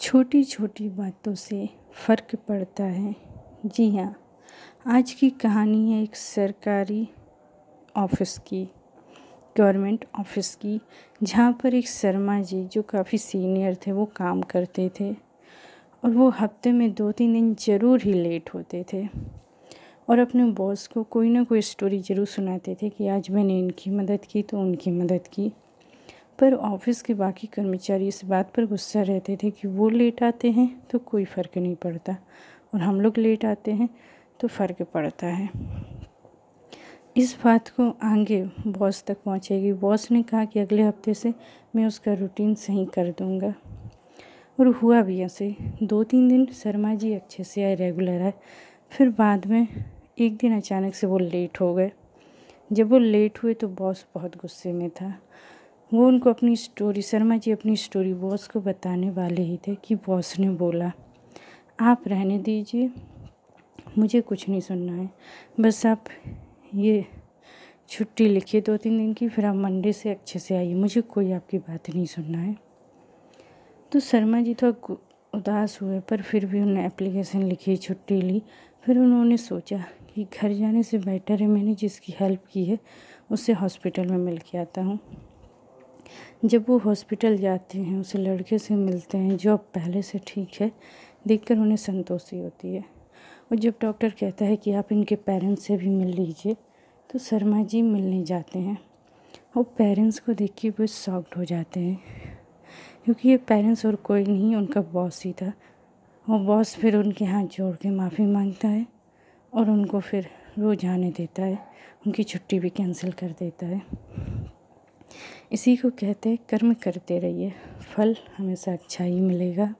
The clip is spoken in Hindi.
छोटी छोटी बातों से फ़र्क पड़ता है। जी हाँ आज की कहानी है एक सरकारी ऑफ़िस की, गवर्नमेंट ऑफ़िस की, जहाँ पर एक शर्मा जी, जो काफ़ी सीनियर थे, वो काम करते थे और वो हफ़्ते में दो तीन दिन ज़रूर ही लेट होते थे और अपने बॉस को कोई ना कोई स्टोरी ज़रूर सुनाते थे कि आज मैंने इनकी मदद की तो उनकी मदद की। पर ऑफ़िस के बाकी कर्मचारी इस बात पर गुस्सा रहते थे कि वो लेट आते हैं तो कोई फ़र्क नहीं पड़ता। और हम लोग लेट आते हैं तो फ़र्क पड़ता है। इस बात को आगे बॉस तक पहुंचेगी। बॉस ने कहा कि अगले हफ़्ते से मैं उसका रूटीन सही कर दूँगा। और हुआ भी ऐसे। दो तीन दिन शर्मा जी अच्छे से आए, रेगुलर आए। फिर बाद में एक दिन अचानक से वो लेट हो गए। जब वो लेट हुए तो बॉस बहुत गुस्से में था। वो उनको अपनी स्टोरी शर्मा जी अपनी स्टोरी बॉस को बताने वाले ही थे कि बॉस ने बोला, आप रहने दीजिए, मुझे कुछ नहीं सुनना है। बस आप ये छुट्टी लिखिए दो तीन दिन की, फिर आप मंडे से अच्छे से आइए, मुझे कोई आपकी बात नहीं सुनना है। तो शर्मा जी तो उदास हुए, पर फिर भी उन्होंने एप्लीकेशन लिखी, छुट्टी ली। फिर उन्होंने सोचा कि घर जाने से बेटर है, मैंने जिसकी हेल्प की है उससे हॉस्पिटल में मिल के आता हूँ। जब वो हॉस्पिटल जाते हैं, उस लड़के से मिलते हैं, जो अब पहले से ठीक है, देखकर उन्हें संतोषी होती है। और जब डॉक्टर कहता है कि आप इनके पेरेंट्स से भी मिल लीजिए तो शर्मा जी मिलने जाते हैं। और पेरेंट्स को देख के वो सॉफ्ट हो जाते हैं, क्योंकि ये पेरेंट्स और कोई नहीं, उनका बॉस ही था। और बॉस फिर उनके हाथ जोड़ के माफ़ी माँगता है और उनको फिर रोज़ आने देता है। उनकी छुट्टी भी कैंसिल कर देता है। इसी को कहते हैं कर्म करते रहिए। फल हमेशा अच्छा ही मिलेगा।